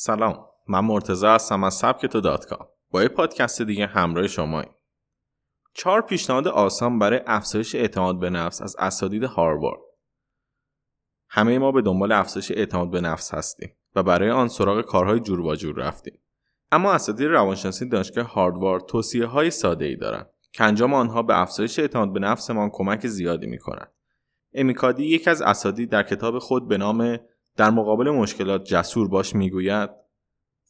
سلام من مرتضی هستم از سبک تو دات کام. با یه پادکست دیگه همراه شماییم چهار پیشنهاد آسان برای افزایش اعتماد به نفس از اساتید هاروارد. همه ما به دنبال افزایش اعتماد به نفس هستیم و برای آن سراغ کارهای جور و جور رفتیم. اما اساتید روانشناسی دانشگاه هاروارد توصیه های ساده ای دارند که انجام آنها به افزایش اعتماد به نفسمان کمک زیادی می کنند. امیکادی یکی از اساتید در کتاب خود به نام در مقابل مشکلات جسور باش می‌گوید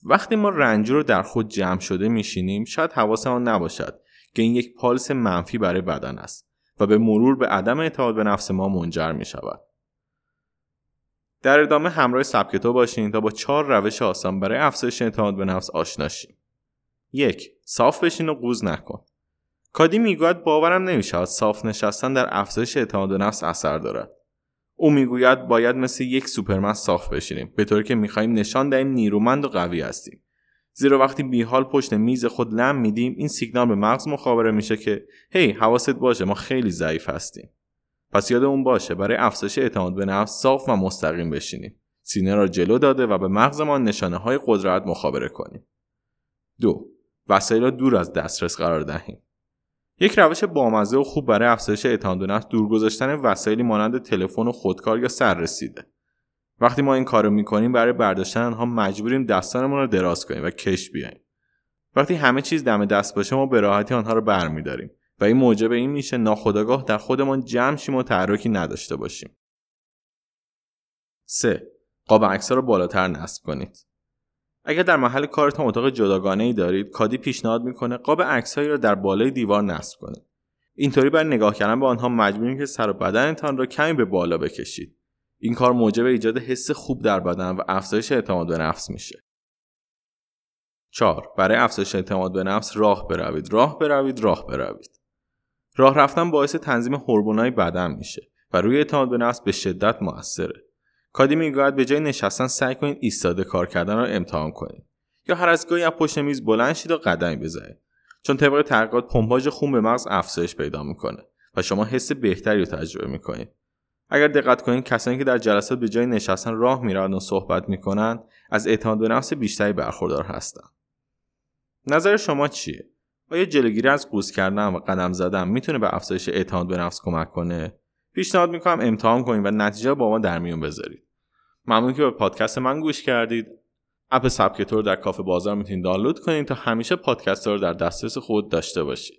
وقتی ما رنج رو در خود جمع شده میشینیم شاید حواسمان نباشد که این یک پالس منفی برای بدن است و به مرور به عدم اعتماد به نفس ما منجر می شود. در ادامه همراه سبک تو باشین تا با چهار روش آسان برای افزایش اعتماد به نفس آشنا شیم. یک صاف بشین و قوز نکن. کادی می‌گوید باورم نمی‌شود صاف نشستن در افزایش اعتماد به نفس اثر دارد. او می‌گوید باید مثل یک سوپرمن صاف بشینیم به طوری که می‌خواهیم نشان دهیم نیرومند و قوی هستیم. زیرا وقتی بیحال پشت میز خود لم میدیم این سیگنال به مغز مخابره میشه که هی حواست باشه ما خیلی ضعیف هستیم. پس یادمون باشه برای افزایش اعتماد به نفس صاف و مستقیم بشینیم. سینه را جلو داده و به مغزمان نشانه های قدرت مخابره کنیم. دو وسایل را دور از دسترس قرار دهیم. یک روش بامزه و خوب برای افزایش اعتماد به دور گذاشتن وسایلی مانند تلفن و خودکار یا سررسیده وقتی ما این کارو می‌کنیم برای برداشتن آنها مجبوریم دستانمون رو دراز کنیم و کش بیایم. وقتی همه چیز دم دست باشه ما به راحتی آنها رو برمیداریم و این موجب این میشه ناخودآگاه در خودمان جمع شیم و تحرکی نداشته باشیم. 3. قاب عکس رو بالاتر نصب کنید. اگر در محل کارتان اتاق جداگانه ای دارید کادی پیشنهاد می‌کنه قاب عکسهایی را در بالای دیوار نصب کنید. اینطوری برای نگاه کردن به آنها مجبوریم که سر و بدنتان را کمی به بالا بکشید. این کار موجب ایجاد حس خوب در بدن و افزایش اعتماد به نفس میشه. 4. برای افزایش اعتماد به نفس راه بروید. راه بروید راه بروید. راه رفتن باعث تنظیم هورمونای بدن میشه و روی اعتماد به نفس به شدت موثره. کادی می‌گوید به جای نشستن سعی کنید ایستاده کار کردن را امتحان کنید. یا هر از گاهی از پشت میز بلند شید و قدمی بزنید. چون طبق تحقیقات پمپاژ خون به مغز افزایش پیدا می‌کنه و شما حس بهتری رو تجربه می‌کنید. اگر دقت کنید کسانی که در جلسات به جای نشستن راه می‌روند و صحبت می‌کنند از اعتماد به نفس بیشتری برخوردار هستند. نظر شما چیه؟ آیا جلوگیری از قوز کردن و قدم زدن می‌تونه به افزایش اعتماد به نفس کمک کنه؟ پیشنهاد می‌کنم امتحان کنید و نتیجه با ما در میون بذارید. ممنون که به پادکست من گوش کردید. اپ سبکتور در کافه بازار می‌تونید دانلود کنید تا همیشه پادکست رو در دسترس خود داشته باشید.